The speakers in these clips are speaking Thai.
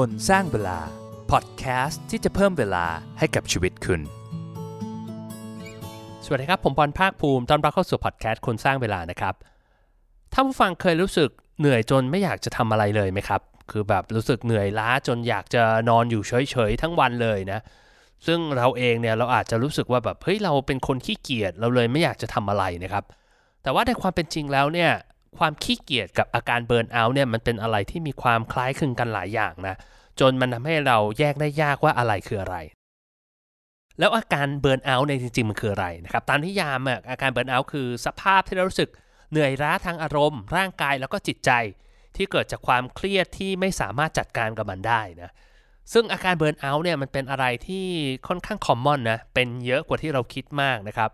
คนสร้างเวลา พอดแคสต์ที่จะเพิ่มเวลาให้กับชีวิตคุณ สวัสดีครับ ผมบอลภาคภูมิตอนรับเข้าสู่พอดแคสต์คนสร้างเวลานะครับถ้าผู้ฟังเคยรู้สึกเหนื่อยจนไม่อยากจะทำอะไรเลยไหมครับ คือแบบรู้สึกเหนื่อยล้าจนอยากจะนอนอยู่เฉยๆทั้งวันเลยนะ ซึ่งเราเองเนี่ยเราอาจจะรู้สึกว่าแบบเฮ้ยเราเป็นคนขี้เกียจเราเลยไม่อยากจะทำอะไรนะครับ แต่ว่าในความเป็นจริงแล้วเนี่ย ความขี้เกียจกับอาการ burnout เนี่ยมันเป็นอะไรที่มีความคล้ายคลึงกันหลายอย่างนะ จนมันทำให้เราแยกได้ยากว่าอะไรคืออะไร แล้วอาการ burnout ในจริงๆ มันคืออะไรนะครับตามนิยามอะอาการ burnout คือสภาพที่เรารู้สึกเหนื่อยล้าทางอารมณ์ ร่างกายแล้วก็จิตใจ ที่เกิดจากความเครียดที่ไม่สามารถจัดการกับมันได้นะซึ่งอาการ burnout เนี่ยมันเป็นอะไรที่ค่อนข้าง common นะเป็นเยอะกว่าที่เราคิดมากนะครับ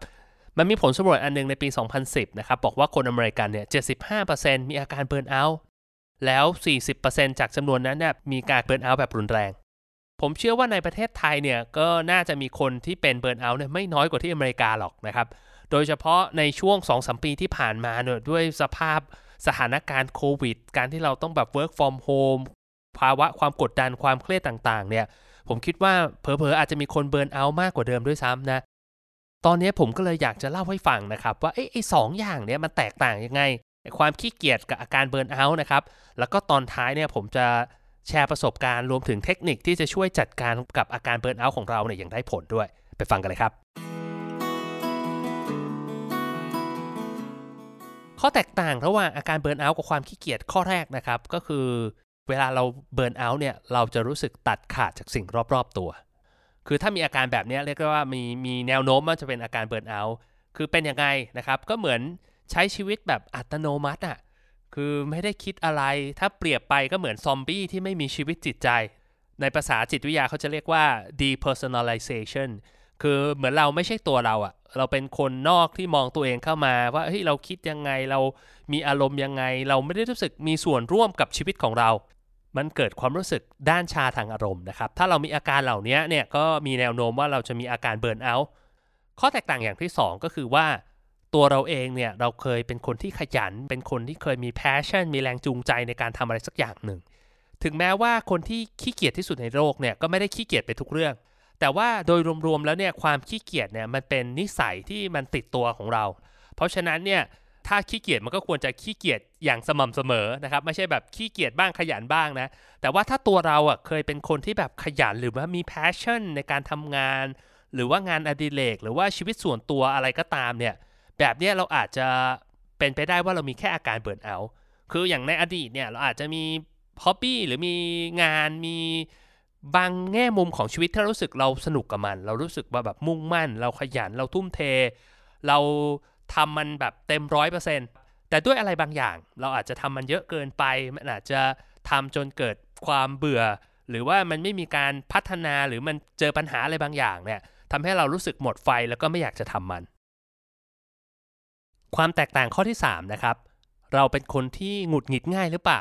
มันมีผลสำรวจอันหนึงในปี 2010 นะครับ บอกว่าคนอเมริกันเนี่ย 75%มีอาการเบิร์นเอาท์แล้ว 40%จากจำนวนนั้นเนี่ยมีการเบิร์นเอาท์แบบรุนแรง ผมเชื่อว่าในประเทศไทยเนี่ยก็น่าจะมีคนที่เป็นเบิร์นเอาท์เนี่ยไม่น้อยกว่าที่อเมริกาหรอกนะครับ โดยเฉพาะในช่วง 2-3 ปีที่ผ่านมาเนี่ยด้วยสภาพสถานการณ์โควิด การที่เราต้องแบบ work from home ภาวะความกดดันความเครียดต่างๆ เนี่ย ผมคิดว่าเผลอๆอาจจะมีคน burnout มากกว่าเดิมด้วยซ้ำนะ ตอนนี้ผมก็เลยอยากจะเล่าให้ฟังนะครับ ว่าไอ้สองอย่างเนี้ยมันแตกต่างยังไงไอ้ความขี้เกียจกับอาการ burnout นะครับ แล้วก็ตอนท้ายเนี่ยผมจะแชร์ประสบการณ์รวมถึงเทคนิคที่จะช่วยจัดการกับอาการ burnout ของเราเนี่ยอย่างได้ผลด้วย ไปฟังกันเลยครับ ข้อแตกต่างระหว่างอาการ burnout กับความขี้เกียจข้อแรกนะครับ ก็คือเวลาเราเบิร์นเอาท์เนี่ยเราจะรู้สึกตัดขาดจากสิ่งรอบๆตัว คือถ้ามีอาการแบบนี้เรียกว่ามีมีแนวโน้มว่าจะเป็นอาการเบิร์นเอาท์คือเป็นยังไงนะครับ ก็เหมือนใช้ชีวิตแบบอัตโนมัติอะคือไม่ได้คิดอะไรถ้าเปรียบไปก็เหมือนซอมบี้ที่ไม่มีชีวิตจิตใจ ในภาษาจิตวิทยาเขาจะเรียกว่า depersonalization คือเหมือนเราไม่ใช่ตัวเราอะเราเป็นคนนอกที่มองตัวเองเข้ามาว่าเฮ้ยเราคิดยังไงเรามีอารมณ์ยังไง เราไม่ได้รู้สึกมีส่วนร่วมกับชีวิตของเรา มันเกิดความรู้สึกด้านชาทางอารมณ์นะครับ ถ้าเรามีอาการเหล่านี้เนี่ยก็มีแนวโน้มว่าเราจะมีอาการเบิร์นเอาท์ข้อแตกต่างอย่างที่ 2 ก็คือว่าตัวเราเองเนี่ยเราเคยเป็นคนที่ขยัน เป็นคนที่เคยมี passion มีแรงจูงใจในการทำอะไรสักอย่างหนึ่ง ถึงแม้ว่าคนที่ขี้เกียจที่สุดในโลกเนี่ยก็ไม่ได้ขี้เกียจไปทุกเรื่อง แต่ว่าโดยรวมๆแล้วเนี่ยความขี้เกียจเนี่ยมันเป็นนิสัยที่มันติดตัวของเรา เพราะฉะนั้นเนี่ย ถ้าขี้เกียจมันก็ควรจะขี้เกียจอย่างสม่ำเสมอนะครับ ไม่ใช่แบบขี้เกียจบ้างขยันบ้างนะ แต่ว่าถ้าตัวเราอะเคยเป็นคนที่แบบขยันหรือว่ามี passion ในการทำงาน หรือว่างานอดิเรกหรือว่าชีวิตส่วนตัวอะไรก็ตามเนี่ย แบบเนี้ยเราอาจจะเป็นไปได้ว่าเรามีแค่อาการเบิร์นเอาท์คืออย่างในอดีตเนี่ยเราอาจจะมีฮ็อบบี้หรือมีงานมีบางแง่มุมของชีวิตที่เรารู้สึกเราสนุกกับมัน เรารู้สึกว่าแบบมุ่งมั่น เราขยันเราทุ่มเท เรา ทำมันแบบเต็มร้อยเปอร์เซ็นต์แต่ด้วยอะไรบางอย่าง เราอาจจะทำมันเยอะเกินไป มันอาจจะทำจนเกิดความเบื่อ หรือว่ามันไม่มีการพัฒนาหรือมันเจอปัญหาอะไรบางอย่างเนี่ยทำให้เรารู้สึกหมดไฟแล้วก็ไม่อยากจะทำมัน ความแตกต่างข้อที่ 3 นะครับ เราเป็นคนที่หงุดหงิดง่ายหรือเปล่า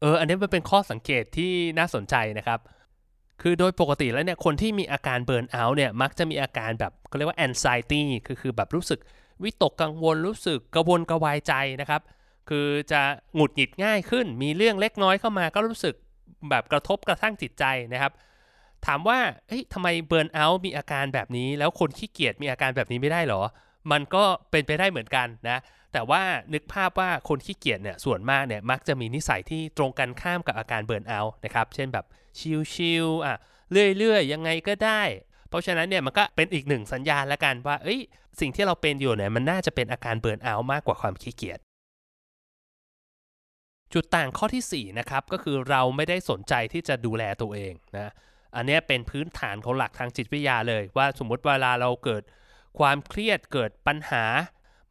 เออ อันนี้มันเป็นข้อสังเกตที่น่าสนใจนะครับ คือโดยปกติแล้วเนี่ยคนที่มีอาการเบิร์นเอาท์เนี่ยมักจะมีอาการแบบเขาเรียกว่า anxiety คือคือแบบรู้สึก วิตกกังวลรู้สึกกระวนกระวายใจนะครับ คือจะหงุดหงิดง่ายขึ้น มีเรื่องเล็กน้อยเข้ามาก็รู้สึกแบบกระทบกระทั่งจิตใจนะครับ ถามว่าเฮ้ยทำไมเบิร์นเอาท์มีอาการแบบนี้ แล้วคนขี้เกียจมีอาการแบบนี้ไม่ได้หรอ มันก็เป็นไปได้เหมือนกันนะ แต่ว่านึกภาพว่าคนขี้เกียจเนี่ยส่วนมากเนี่ยมักจะมีนิสัยที่ตรงกันข้ามกับอาการเบิร์นเอาท์นะครับ เช่นแบบชิลๆอะเรื่อยๆ ยังไงก็ได้ เพราะฉะนั้นเนี่ยมันก็เป็นอีกหนึ่งสัญญาณแล้วกันว่าเอ้ยสิ่งที่เราเป็นอยู่เนี่ยมันน่าจะเป็นอาการเบิร์นเอาท์มากกว่าความขี้เกียจจุดต่างข้อที่ 4 นะครับ ก็คือเราไม่ได้สนใจที่จะดูแลตัวเองนะอันนี้เป็นพื้นฐานของหลักทางจิตวิทยาเลย ว่าสมมติเวลาเราเกิดความเครียดเกิดปัญหา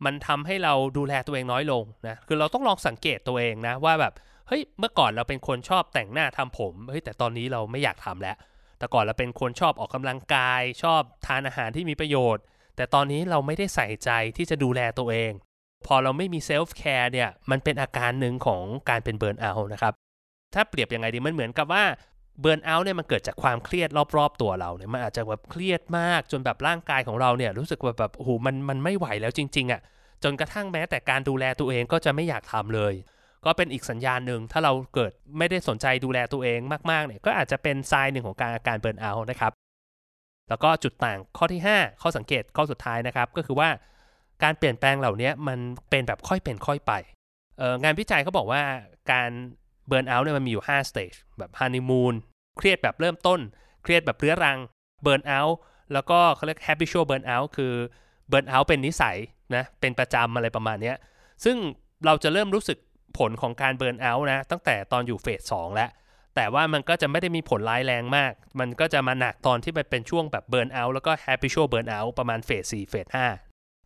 มันทำให้เราดูแลตัวเองน้อยลงนะคือเราต้องลองสังเกตตัวเองนะว่าแบบเฮ้ยเมื่อก่อนเราเป็นคนชอบแต่งหน้าทำผมเฮ้ยแต่ตอนนี้เราไม่อยากทำแล้ว แต่ก่อนเราเป็นคนชอบออกกำลังกาย ชอบทานอาหารที่มีประโยชน์ แต่ตอนนี้เราไม่ได้ใส่ใจที่จะดูแลตัวเอง พอเราไม่มี self-care เนี่ยมันเป็นอาการหนึ่งของการเป็น burnout นะครับ ถ้าเปรียบยังไงดีมันเหมือนกับว่า burnout เนี่ยมันเกิดจากความเครียดรอบๆตัวเราเนี่ยมันอาจจะแบบเครียดมากจนแบบร่างกายของเราเนี่ยรู้สึกว่าแบบโอ้โหมันมันไม่ไหวแล้วจริง ๆอะ่ะจนกระทั่งแม้แต่การดูแลตัวเองก็จะไม่อยากทำเลย ก็เป็นอีกสัญญาณหนึ่งถ้าเราเกิดไม่ได้สนใจดูแลตัวเองมากๆเนี่ยก็อาจจะเป็นทรายหนึ่งของการอาการ burnout นะครับ แล้วก็จุดต่างข้อที่ 5 ข้อสังเกตข้อสุดท้ายนะครับ ก็คือว่าการเปลี่ยนแปลงเหล่านี้มันเป็นแบบค่อยเป็นค่อยไปงานวิจัยเขาบอกว่าการ burnout เนี่ยมันมีอยู่5 stage แบบฮันนีมูนเครียดแบบเริ่มต้น เครียดแบบเรื้อรัง burnoutแล้วก็เขาเรียก habitual burn out คือเบิร์นเอาท์เป็นนิสัยนะเป็นประจำอะไรประมาณนี้ซึ่งเราจะเริ่มรู้สึก ผลของการเบิร์นเอาท์นะ ตั้งแต่ตอนอยู่เฟสสองแล้ว แต่ว่ามันก็จะไม่ได้มีผลร้ายแรงมาก มันก็จะมาหนักตอนที่มันเป็นช่วงแบบเบิร์นเอาท์แล้วก็ habitual burn out ประมาณเฟสสี่เฟสห้า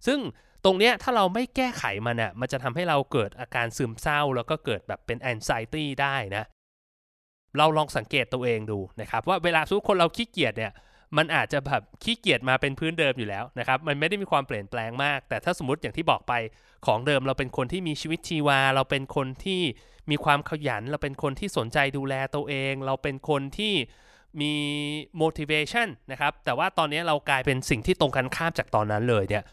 ซึ่งตรงเนี้ยถ้าเราไม่แก้ไขมันอะมันจะทำให้เราเกิดอาการซึมเศร้า แล้วก็เกิดแบบเป็น anxiety ได้นะ เราลองสังเกตตัวเองดูนะครับ ว่าเวลาทุกคนเราขี้เกียจเนี่ย มันอาจจะแบบขี้เกียจมาเป็นพื้นเดิมอยู่แล้วนะครับ มันไม่ได้มีความเปลี่ยนแปลงมาก แต่ถ้าสมมติอย่างที่บอกไปของเดิมเราเป็นคนที่มีชีวิตชีวา เราเป็นคนที่มีความขยัน เราเป็นคนที่สนใจดูแลตัวเอง เราเป็นคนที่มี motivation นะครับ แต่ว่าตอนนี้เรากลายเป็นสิ่งที่ตรงกันข้ามจากตอนนั้นเลยเนี่ย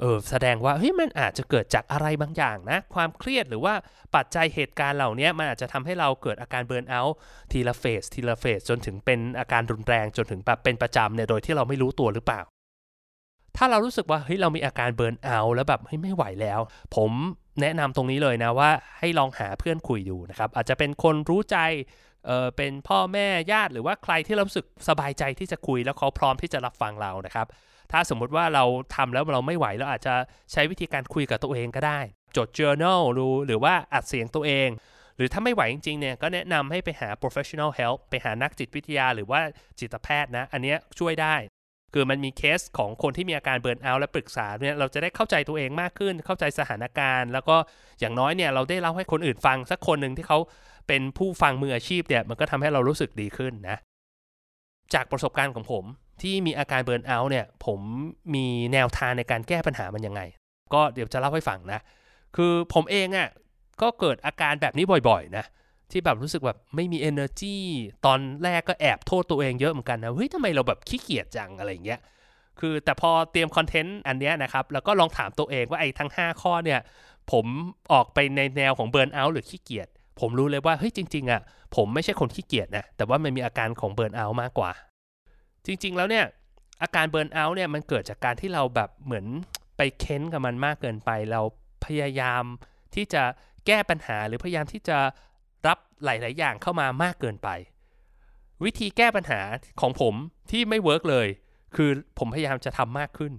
เออแสดงว่าเฮ้ยมันอาจจะเกิดจากอะไรบางอย่างนะ ความเครียดหรือว่าปัจจัยเหตุการณ์เหล่านี้มันอาจจะทำให้เราเกิดอาการเบิร์นเอาท์ทีละเฟสทีละเฟสจนถึงเป็นอาการรุนแรงจนถึงแบบเป็นประจำเนี่ยโดยที่เราไม่รู้ตัวหรือเปล่า ถ้าเรารู้สึกว่าเฮ้ยเรามีอาการเบิร์นเอาท์แล้วแบบเฮ้ยไม่ไหวแล้ว ผมแนะนำตรงนี้เลยนะว่าให้ลองหาเพื่อนคุยดูนะครับอาจจะเป็นคนรู้ใจเออเป็นพ่อแม่ญาติหรือว่าใครที่เรารู้สึกสบายใจที่จะคุยแล้วเขาพร้อมที่จะรับฟังเรานะครับ ถ้าสมมุติว่าเราทำแล้วเราไม่ไหวเราอาจจะใช้วิธีการคุยกับตัวเองก็ได้ จด journal ดูหรือว่าอัดเสียงตัวเอง หรือถ้าไม่ไหวจริงๆเนี่ยก็แนะนำให้ไปหา professional help ไปหานักจิตวิทยาหรือว่าจิตแพทย์นะ อันนี้ช่วยได้คือมันมีเคสของคนที่มีอาการเบิร์นเอาท์และปรึกษาเนี่ยเราจะได้เข้าใจตัวเองมากขึ้น เข้าใจสถานการณ์ แล้วก็อย่างน้อยเนี่ยเราได้เล่าให้คนอื่นฟัง สักคนหนึ่งที่เขาเป็นผู้ฟังมืออาชีพเนี่ยมันก็ทำให้เรารู้สึกดีขึ้นนะ จากประสบการณ์ของผม ที่มีอาการเบิร์นเอาท์เนี่ยผมมีแนวทางในการแก้ปัญหามันยังไง ก็เดี๋ยวจะเล่าให้ฟังนะ คือผมเองอะ่ะก็เกิดอาการแบบนี้บ่อยๆนะที่แบบรู้สึกแบบไม่มี energy ตอนแรกก็แอบโทษตัวเองเยอะเหมือนกันนะเฮ้ยทำไมเราแบบขี้เกียจจังอะไรเงี้ยคือแต่พอเตรียมคอนเทนต์อันเนี้ยนะครับ แล้วก็ลองถามตัวเองว่าไอ้ทั้ง 5 ข้อเนี่ย ผมออกไปในแนวของเบิร์นเอาท์หรือขี้เกียจผมรู้เลยว่าเฮ้ยจริง ๆอะผมไม่ใช่คนขี้เกียจนะแต่ว่ามันมีอาการของ burnout มากกว่า จริง ๆ แล้วเนี่ยอาการ burnout เนี่ยมันเกิดจากการที่เราแบบเหมือนไปเค้นกับมันมากเกินไป เราพยายามที่จะแก้ปัญหาหรือพยายามที่จะรับหลาย ๆ อย่างเข้ามามากเกินไป วิธีแก้ปัญหาของผมที่ไม่ work เลย คือผมพยายามจะทำมากขึ้น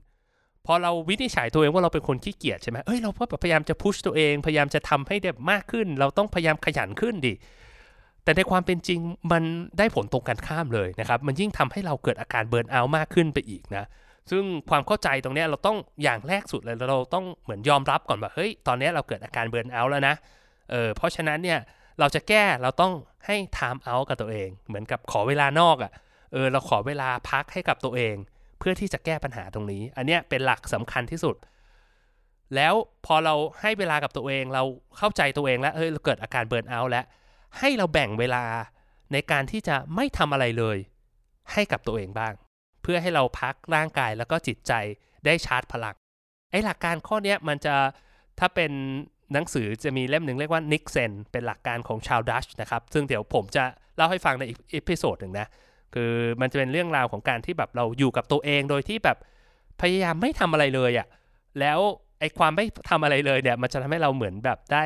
พอเราวินิจฉัยตัวเองว่าเราเป็นคนขี้เกียจใช่ไหมเอ้ยเราก็พยายามจะ push ตัวเอง พยายามจะทำให้ได้มากขึ้น เราต้องพยายามขยันขึ้นดิ แต่ในความเป็นจริงมันได้ผลตรงกันข้ามเลยนะครับมันยิ่งทำให้เราเกิดอาการเบิร์นเอาท์มากขึ้นไปอีกนะซึ่งความเข้าใจตรงนี้เราต้องอย่างแรกสุดเลยเราต้องเหมือนยอมรับก่อนว่าเฮ้ยตอนนี้เราเกิดอาการเบิร์นเอาท์แล้วนะเออเพราะฉะนั้นเนี่ยเราจะแก้เราต้องให้ time out กับตัวเอง เหมือนกับขอเวลานอกอะ่ะเออเราขอเวลาพักให้กับตัวเอง เพื่อที่จะแก้ปัญหาตรงนี้ อันเนี้ยเป็นหลักสำคัญที่สุด แล้วพอเราให้เวลากับตัวเองเราเข้าใจตัวเองแล้วเฮ้ยเราเกิดอาการ burnout แล้ว ให้เราแบ่งเวลาในการที่จะไม่ทำอะไรเลย ให้กับตัวเองบ้าง เพื่อให้เราพักร่างกายแล้วก็จิตใจได้ชาร์จพลังไอ้หลักการข้อนี้มันจะถ้าเป็นหนังสือจะมีเล่มหนึ่งเรียกว่า Niksen เป็นหลักการของชาวดัชนะครับ ซึ่งเดี๋ยวผมจะเล่าให้ฟังในอีก episode หนึ่งนะ คือมันจะเป็นเรื่องราวของการที่แบบเราอยู่กับตัวเองโดยที่แบบพยายามไม่ทำอะไรเลยอะ่ะแล้วไอ้ความไม่ทำอะไรเลยเนี่ยมันจะทำให้เราเหมือนแบบได้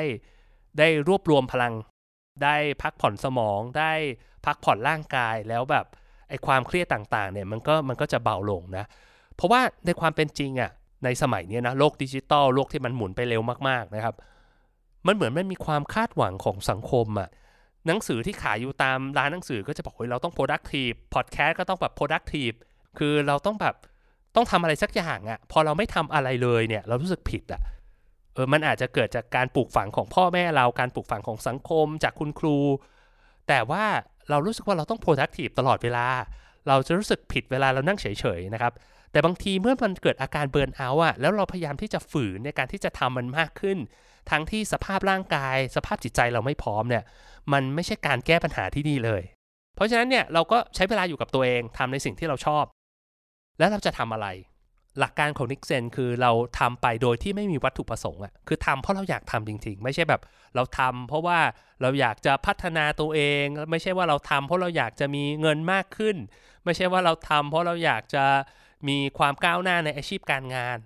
ได้รวบรวมพลัง ได้พักผ่อนสมอง ได้พักผ่อนร่างกายแล้วแบบไอ้ความเครียดต่างๆเนี่ยมันก็มันก็จะเบาลงนะ เพราะว่าในความเป็นจริงอะ่ะในสมัยนี้นะโลกดิจิตอลโลกที่มันหมุนไปเร็วมากๆนะครับ มันเหมือนมันมีความคาดหวังของสังคมอะ่ะหนังสือที่ขายอยู่ตามร้านหนังสือก็จะบอกว่าเราต้อง productive podcast ก็ต้องแบบ productive คือเราต้องแบบต้องทำอะไรสักอย่างอะ่ะพอเราไม่ทำอะไรเลยเนี่ย เรารู้สึกผิดอะ่ะ เออมันอาจจะเกิดจากการปลูกฝังของพ่อแม่เราการปลูกฝังของสังคมจากคุณครู แต่ว่าเรารู้สึกว่าเราต้อง productive ตลอดเวลา เราจะรู้สึกผิดเวลาเรานั่งเฉยๆนะครับแต่บางทีเมื่อมันเกิดอาการเบิร์นเอาท์อะแล้วเราพยายามที่จะฝืนในการที่จะทำมันมากขึ้น ทั้งที่สภาพร่างกาย สภาพจิตใจเราไม่พร้อมเนี่ยมันไม่ใช่การแก้ปัญหาที่ดีเลย เพราะฉะนั้นเนี่ยเราก็ใช้เวลาอยู่กับตัวเองทำในสิ่งที่เราชอบ แล้วเราจะทำอะไร หลักการของนิกเซนคือเราทำไปโดยที่ไม่มีวัตถุประสงค์อะคือทำเพราะเราอยากทำจริง ๆ ไม่ใช่แบบ เราทำเพราะว่าเราอยากจะพัฒนาตัวเอง ไม่ใช่ว่าเราทำเพราะเราอยากจะมีเงินมากขึ้น ไม่ใช่ว่าเราทำเพราะเราอยากจะมีความก้าวหน้าในอาชีพการงาน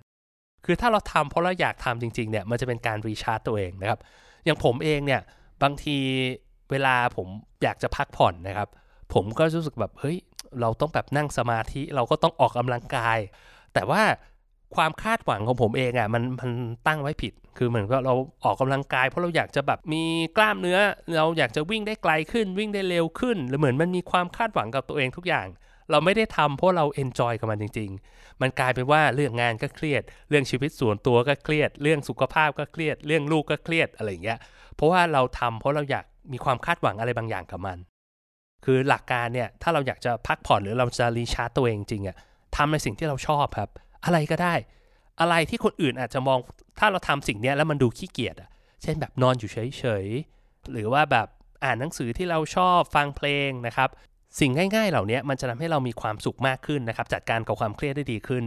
คือถ้าเราทำเพราะเราอยากทำจริงๆเนี่ยมันจะเป็นการรีชาร์จตัวเองนะครับ อย่างผมเองเนี่ยบางทีเวลาผมอยากจะพักผ่อนนะครับ ผมก็รู้สึกแบบเฮ้ยเราต้องแบบนั่งสมาธิเราก็ต้องออกกำลังกาย แต่ว่าความคาดหวังของผมเองอะ่ะมันมันตั้งไว้ผิด คือเหมือนก็เราออกกำลังกาย เพราะเราอยากจะแบบมีกล้ามเนื้อ เราอยากจะวิ่งได้ไกลขึ้นวิ่งได้เร็วขึ้น หรือเหมือนมันมีความคาดหวังกับตัวเองทุกอย่าง เราไม่ได้ทำเพราะเราเอนจอยกับมันจริง ๆ มันกลายเป็นว่าเรื่องงานก็เครียด เรื่องชีวิตส่วนตัวก็เครียด เรื่องสุขภาพก็เครียด เรื่องลูกก็เครียดอะไรอย่างเงี้ย เพราะว่าเราทำเพราะเราอยากมีความคาดหวังอะไรบางอย่างกับมัน คือหลักการเนี่ยถ้าเราอยากจะพักผ่อนหรือเราจะรีชาร์จตัวเองจริงอะ ทำในสิ่งที่เราชอบครับ อะไรก็ได้ อะไรที่คนอื่นอาจจะมองถ้าเราทำสิ่งนี้แล้วมันดูขี้เกียจอะเช่นแบบนอนอยู่เฉยๆ หรือว่าแบบอ่านหนังสือที่เราชอบฟังเพลงนะครับ สิ่งง่ายๆ เหล่านี้มันจะทำให้เรามีความสุขมากขึ้นนะครับ จัดการกับความเครียดได้ดีขึ้น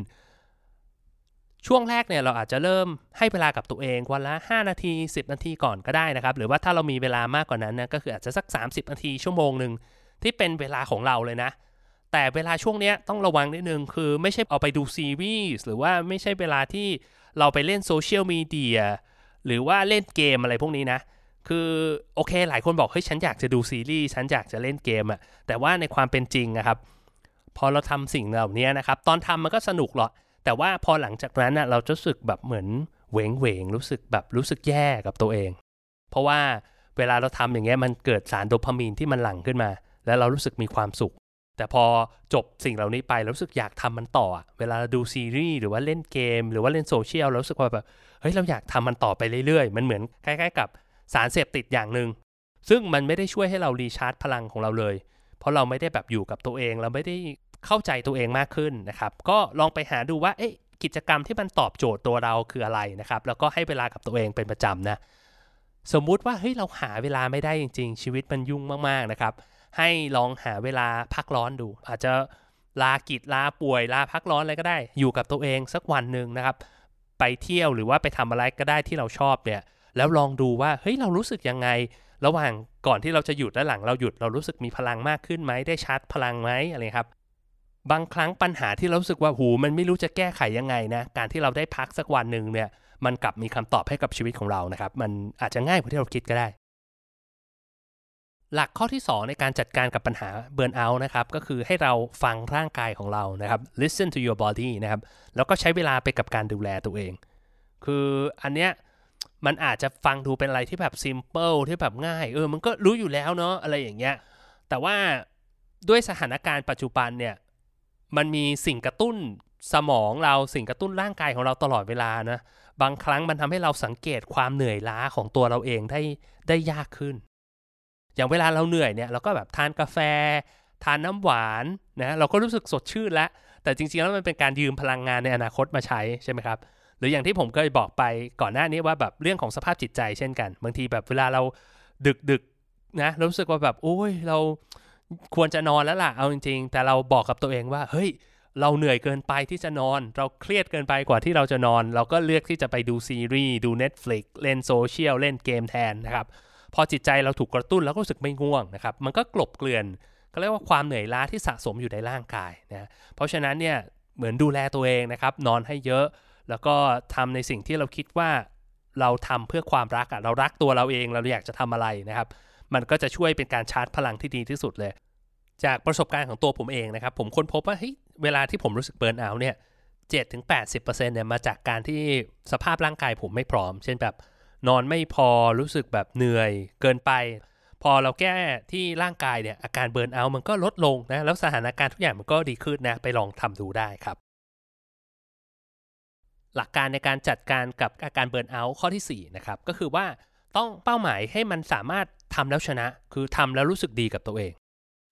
ช่วงแรกเนี่ยเราอาจจะเริ่มให้เวลากับตัวเองวันละ 5 นาที 10 นาทีก่อนก็ได้นะครับ หรือว่าถ้าเรามีเวลามากกว่านั้นนะก็คืออาจจะสัก 30 นาทีชั่วโมงหนึ่งที่เป็นเวลาของเราเลยนะ แต่เวลาช่วงนี้ต้องระวังนิดนึงคือไม่ใช่เอาไปดูซีรีส์หรือว่าไม่ใช่เวลาที่เราไปเล่นโซเชียลมีเดียหรือว่าเล่นเกมอะไรพวกนี้นะ คือโอเคหลายคนบอกเฮ้ยฉันอยากจะดูซีรีส์ฉันอยากจะเล่นเกมอะแต่ว่าในความเป็นจริงนะครับ พอเราทำสิ่งเหล่านี้นะครับ ตอนทำมันก็สนุกหรอกแต่ว่าพอหลังจากนั้นนะเราจะรู้สึกแบบเหมือนโหวงโหวงรู้สึกแบบรู้สึกแย่กับตัวเอง เพราะว่าเวลาเราทำอย่างเงี้ยมันเกิดสารโดพามีนที่มันหลั่งขึ้นมา แล้วเรารู้สึกมีความสุข แต่พอจบสิ่งเหล่านี้ไปเรารู้สึกอยากทำมันต่อ เวลาดูซีรีส์หรือว่าเล่นเกม หรือว่าเล่นโซเชียลเรารู้สึกว่าแบบเฮ้ยเราอยากทำมันต่อไปเรื่อยๆ มันเหมือนคล้ายๆ กับสารเสพติดอย่างหนึ่งซึ่งมันไม่ได้ช่วยให้เรารีชาร์จพลังของเราเลย เพราะเราไม่ได้แบบอยู่กับตัวเอง เราไม่ได้เข้าใจตัวเองมากขึ้นนะครับ ก็ลองไปหาดูว่าเอ๊ะกิจกรรมที่มันตอบโจทย์ตัวเราคืออะไรนะครับ แล้วก็ให้เวลากับตัวเองเป็นประจำนะ สมมุติว่าเฮ้ยเราหาเวลาไม่ได้จริง ๆ ชีวิตมันยุ่งมากๆนะครับ ให้ลองหาเวลาพักร้อนดู อาจจะลากิจลาป่วยลาพักร้อนอะไรก็ได้ อยู่กับตัวเองสักวันหนึ่งนะครับ ไปเที่ยวหรือว่าไปทำอะไรก็ได้ที่เราชอบเนี่ย แล้วลองดูว่าเฮ้ยเรารู้สึกยังไง ระหว่างก่อนที่เราจะหยุดและหลังเราหยุดเรารู้สึกมีพลังมากขึ้นไหมได้ชาร์จพลังไหมอะไรครับบางครั้งปัญหาที่เรารู้สึกว่าหูมันไม่รู้จะแก้ไขยังไงนะการที่เราได้พักสักวันหนึ่งเนี่ยมันกลับมีคำตอบให้กับชีวิตของเรานะครับ มันอาจจะง่ายกว่าที่เราคิดก็ได้ หลักข้อที่ 2 ในการจัดการกับปัญหาเบิร์นเอาท์นะครับก็คือให้เราฟังร่างกายของเรานะครับ listen to your body นะครับแล้วก็ใช้เวลาไปกับการดูแลตัวเอง คืออันเนี้ยมันอาจจะฟังดูเป็นอะไรที่แบบ simple ที่แบบง่าย เออ มันก็รู้อยู่แล้วเนาะอะไรอย่างเงี้ยแต่ว่าด้วยสถานการณ์ปัจจุบันเนี่ยมันมีสิ่งกระตุ้นสมองเราสิ่งกระตุ้นร่างกายของเราตลอดเวลานะบางครั้งมันทำให้เราสังเกตความเหนื่อยล้าของตัวเราเองได้ได้ยากขึ้น อย่างเวลาเราเหนื่อยเนี่ยเราก็แบบทานกาแฟ ทานน้ำหวานนะเราก็รู้สึกสดชื่นแล้ว แต่จริงๆแล้วมันเป็นการยืมพลังงานในอนาคตมาใช้ใช่ไหมครับหรืออย่างที่ผมเคยบอกไปก่อนหน้านี้ว่าแบบเรื่องของสภาพจิตใจเช่นกัน บางทีแบบเวลาเราดึกดึกนะรู้สึกว่าแบบโอ้ยเราควรจะนอนแล้วล่ะเอาจริงๆ แต่เราบอกกับตัวเองว่าเฮ้ยเราเหนื่อยเกินไปที่จะนอน เราเครียดเกินไปกว่าที่เราจะนอน เราก็เลือกที่จะไปดูซีรีส์ดู Netflix เล่นโซเชียลเล่นเกมแทนนะครับ พอจิตใจเราถูกกระตุ้นแล้วก็รู้สึกไม่ง่วงนะครับ มันก็กลบเกลื่อนก็เรียกว่าความเหนื่อยล้าที่สะสมอยู่ในร่างกายนะเพราะฉะนั้นเนี่ยเหมือนดูแลตัวเองนะครับ นอนให้เยอะ แล้วก็ทำในสิ่งที่เราคิดว่าเราทำเพื่อความรักอะเรารักตัวเราเองเราอยากจะทำอะไรนะครับ มันก็จะช่วยเป็นการชาร์จพลังที่ดีที่สุดเลย จากประสบการณ์ของตัวผมเองนะครับ ผมค้นพบว่าเฮ้ยเวลาที่ผมรู้สึกเบิร์นเอาเนี่ยเจ็ดถึงแปดสิบเปอร์เซ็นต์เนี่ยมาจากการที่สภาพร่างกายผมไม่พร้อม เช่นแบบ นอนไม่พอรู้สึกแบบเหนื่อยเกินไป พอเราแก้ที่ร่างกายเนี่ยอาการเบิร์นเอามันก็ลดลงนะ แล้วสถานการณ์ทุกอย่างมันก็ดีขึ้นนะ ไปลองทำดูได้ครับ หลักการในการจัดการกับอาการเบิร์นเอาข้อที่4นะครับก็คือว่าต้องเป้าหมายให้มันสามารถทำแล้วชนะ คือทำแล้วรู้สึกดีกับตัวเอง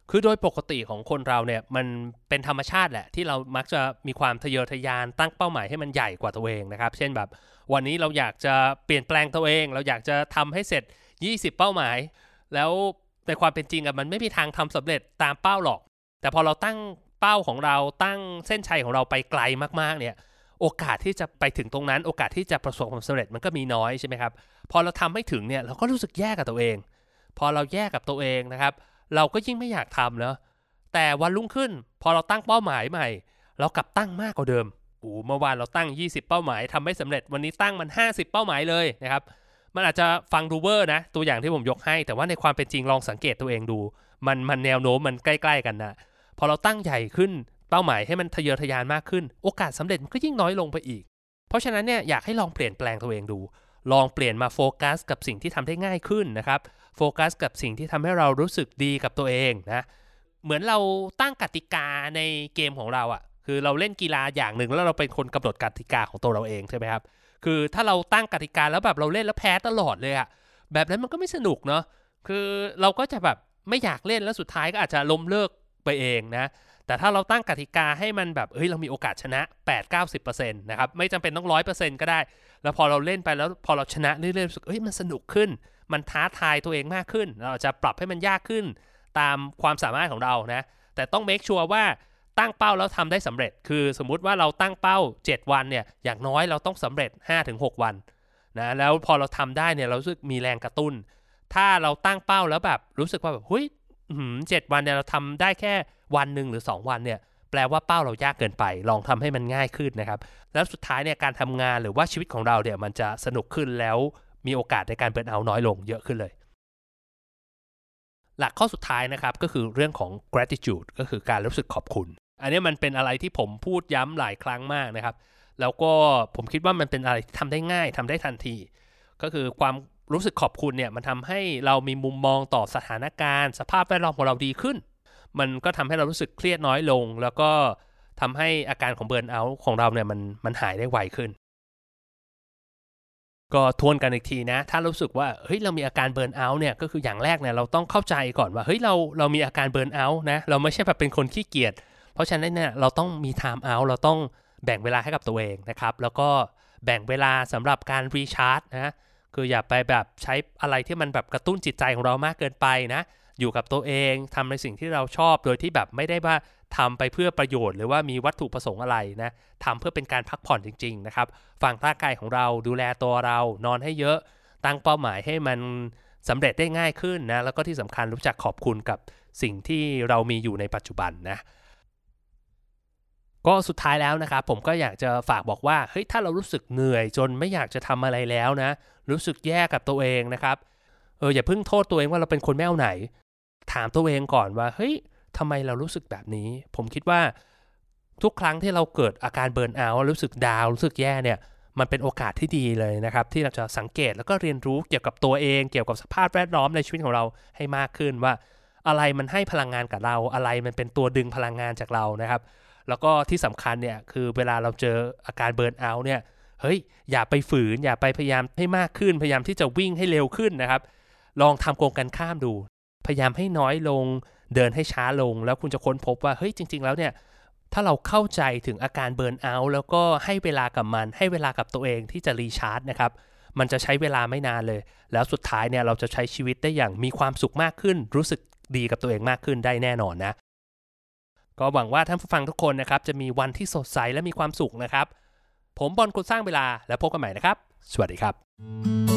คือโดยปกติของคนเราเนี่ยมันเป็นธรรมชาติแหละ ที่เรามักจะมีความทะเยอทะยานตั้งเป้าหมายให้มันใหญ่กว่าตัวเองนะครับ เช่นแบบ วันนี้เราอยากจะเปลี่ยนแปลงตัวเอง เราอยากจะทำให้เสร็จ 20 เป้าหมาย แล้วในความเป็นจริงอะมันไม่มีทางทำสำเร็จตามเป้าหรอก แต่พอเราตั้งเป้าของเราตั้งเส้นชัยของเราไปไกลมากๆเนี่ยโอกาสที่จะไปถึงตรงนั้น โอกาสที่จะประสบความสำเร็จมันก็มีน้อยใช่ไหมครับพอเราทำไม่ถึงเนี่ยเราก็รู้สึกแย่กับตัวเอง พอเราแย่กับตัวเองนะครับ เราก็ยิ่งไม่อยากทำแล้วแต่วันรุ่งขึ้นพอเราตั้งเป้าหมายใหม่ เรากลับตั้งมากกว่าเดิมโอ้เมื่อวานเราตั้ง 20 เป้าหมายทำไม่สำเร็จวันนี้ตั้งมัน 50 เป้าหมายเลยนะครับมันอาจจะฟังดูเวอร์นะ ตัวอย่างที่ผมยกให้ แต่ว่าในความเป็นจริงลองสังเกตตัวเองดู มันมันแนวโน้มมันใกล้ ๆ กันนะพอเราตั้งใหญ่ขึ้นเป้าหมายให้มันทะเยอทะยานมากขึ้น โอกาสสำเร็จมันก็ยิ่งน้อยลงไปอีก เพราะฉะนั้นเนี่ยอยากให้ลองเปลี่ยนแปลงตัวเองดู ลองเปลี่ยนมาโฟกัสกับสิ่งที่ทำได้ง่ายขึ้นนะครับ โฟกัสกับสิ่งที่ทำให้เรารู้สึกดีกับตัวเองนะ เหมือนเราตั้งกติกาในเกมของเราอะ่ะ คือเราเล่นกีฬาอย่างหนึ่งแล้วเราเป็นคนกำหนดกติกาของตัวเราเองใช่ไหมครับ คือถ้าเราตั้งกติกาแล้วแบบเราเล่นแล้วแพ้ตลอดเลยอะ่ะ แบบนั้นมันก็ไม่สนุกเนาะ คือเราก็จะแบบไม่อยากเล่นแล้วสุดท้ายก็อาจจะล้มเลิกไปเองนะ แต่ถ้าเราตั้งกติกาให้มันแบบเฮ้ยเรามีโอกาสชนะ 8-90%นะครับไม่จำเป็นต้อง 100%ก็ได้ แล้วพอเราเล่นไปแล้วพอเราชนะเรื่อยๆรู้สึกเฮ้ยมันสนุกขึ้น มันท้าทายตัวเองมากขึ้น เราจะปรับให้มันยากขึ้นตามความสามารถของเรานะแต่ต้องเมคชัวร์ว่าตั้งเป้าแล้วทำได้สำเร็จ คือสมมุติว่าเราตั้งเป้า 7 วันเนี่ยอย่างน้อยเราต้องสำเร็จ 5-6 วันนะแล้วพอเราทำได้เนี่ยเรารู้สึกมีแรงกระตุ้น ถ้าเราตั้งเป้าแล้วแบบรู้สึกว่าแบบเฮ้ยเจ็ดวันเนี่ยเราทำได้แค่ วันหนึ่งหรือ 2 วันเนี่ยแปลว่าเป้าเรายากเกินไป ลองทำให้มันง่ายขึ้นนะครับ แล้วสุดท้ายเนี่ยการทำงานหรือว่าชีวิตของเราเนี่ยมันจะสนุกขึ้นแล้วมีโอกาสในการเบิร์นเอาน้อยลงเยอะขึ้นเลย หลักข้อสุดท้ายนะครับก็คือเรื่องของ gratitude ก็คือการรู้สึกขอบคุณ อันนี้มันเป็นอะไรที่ผมพูดย้ำหลายครั้งมากนะครับ แล้วก็ผมคิดว่ามันเป็นอะไรที่ทำได้ง่ายทำได้ทันที ก็คือความรู้สึกขอบคุณเนี่ยมันทำให้เรามีมุมมองต่อสถานการณ์ สภาพแวดล้อมของเราดีขึ้น มันก็ทำให้เรารู้สึกเครียดน้อยลง แล้วก็ทำให้อาการของ burnout ของเราเนี่ยมันมันหายได้ไวขึ้น ก็ทวนกันอีกทีนะ ถ้ารู้สึกว่าเฮ้ยเรามีอาการ burnout เนี่ยก็คืออย่างแรกเนี่ยเราต้องเข้าใจก่อนว่าเฮ้ยเราเรามีอาการ burnout นะเราไม่ใช่แบบเป็นคนขี้เกียจเพราะฉะนั้นเนี่ยเราต้องมี timeout เราต้องแบ่งเวลาให้กับตัวเองนะครับ แล้วก็แบ่งเวลาสำหรับการ recharge นะคืออย่าไปแบบใช้อะไรที่มันแบบกระตุ้นจิตใจของเรามากเกินไปนะ อยู่กับตัวเองทำในสิ่งที่เราชอบโดยที่แบบไม่ได้ว่าทำไปเพื่อประโยชน์ หรือว่ามีวัตถุประสงค์อะไรนะทำเพื่อเป็นการพักผ่อนจริง ๆ นะครับฟังร่างกายของเราดูแลตัวเรานอนให้เยอะตั้งเป้าหมายให้มันสำเร็จได้ง่ายขึ้นนะแล้วก็ที่สำคัญรู้จักขอบคุณกับสิ่งที่เรามีอยู่ในปัจจุบันนะก็สุดท้ายแล้วนะครับผมก็อยากจะฝากบอกว่าเฮ้ยถ้าเรารู้สึกเหนื่อยจนไม่อยากจะทำอะไรแล้วนะ รู้สึกแย่กับตัวเองนะครับเอออย่าเพิ่งโทษตัวเองว่าเราเป็นคนแม่วไหน ถามตัวเองก่อนว่าเฮ้ยทำไมเรารู้สึกแบบนี้ ผมคิดว่าทุกครั้งที่เราเกิดอาการเบิร์นเอาท์รู้สึกดาวรู้สึกแย่เนี่ยมันเป็นโอกาสที่ดีเลยนะครับ ที่เราจะสังเกตแล้วก็เรียนรู้เกี่ยวกับตัวเอง เกี่ยวกับสภาพแวดล้อมในชีวิตของเราให้มากขึ้นว่า อะไรมันให้พลังงานกับเรา อะไรมันเป็นตัวดึงพลังงานจากเรานะครับ แล้วก็ที่สำคัญเนี่ยคือเวลาเราเจออาการเบิร์นเอาท์เนี่ยเฮ้ยอย่าไปฝืนอย่าไปพยายามให้มากขึ้น พยายามที่จะวิ่งให้เร็วขึ้นนะครับ ลองทำโกงกันข้ามดู พยายามให้น้อยลง เดินให้ช้าลง แล้วคุณจะค้นพบว่าเฮ้ยจริง ๆ แล้วเนี่ยถ้าเราเข้าใจถึงอาการเบิร์นเอาท์แล้วก็ให้เวลากับมัน ให้เวลากับตัวเองที่จะรีชาร์จนะครับมันจะใช้เวลาไม่นานเลย แล้วสุดท้ายเนี่ยเราจะใช้ชีวิตได้อย่างมีความสุขมากขึ้น รู้สึกดีกับตัวเองมากขึ้นได้แน่นอนนะ ก็หวังว่าท่านผู้ฟังทุกคนนะครับ จะมีวันที่สดใสและมีความสุขนะครับ ผมบอลคนสร้างเวลาแล้วพบกันใหม่นะครับ สวัสดีครับ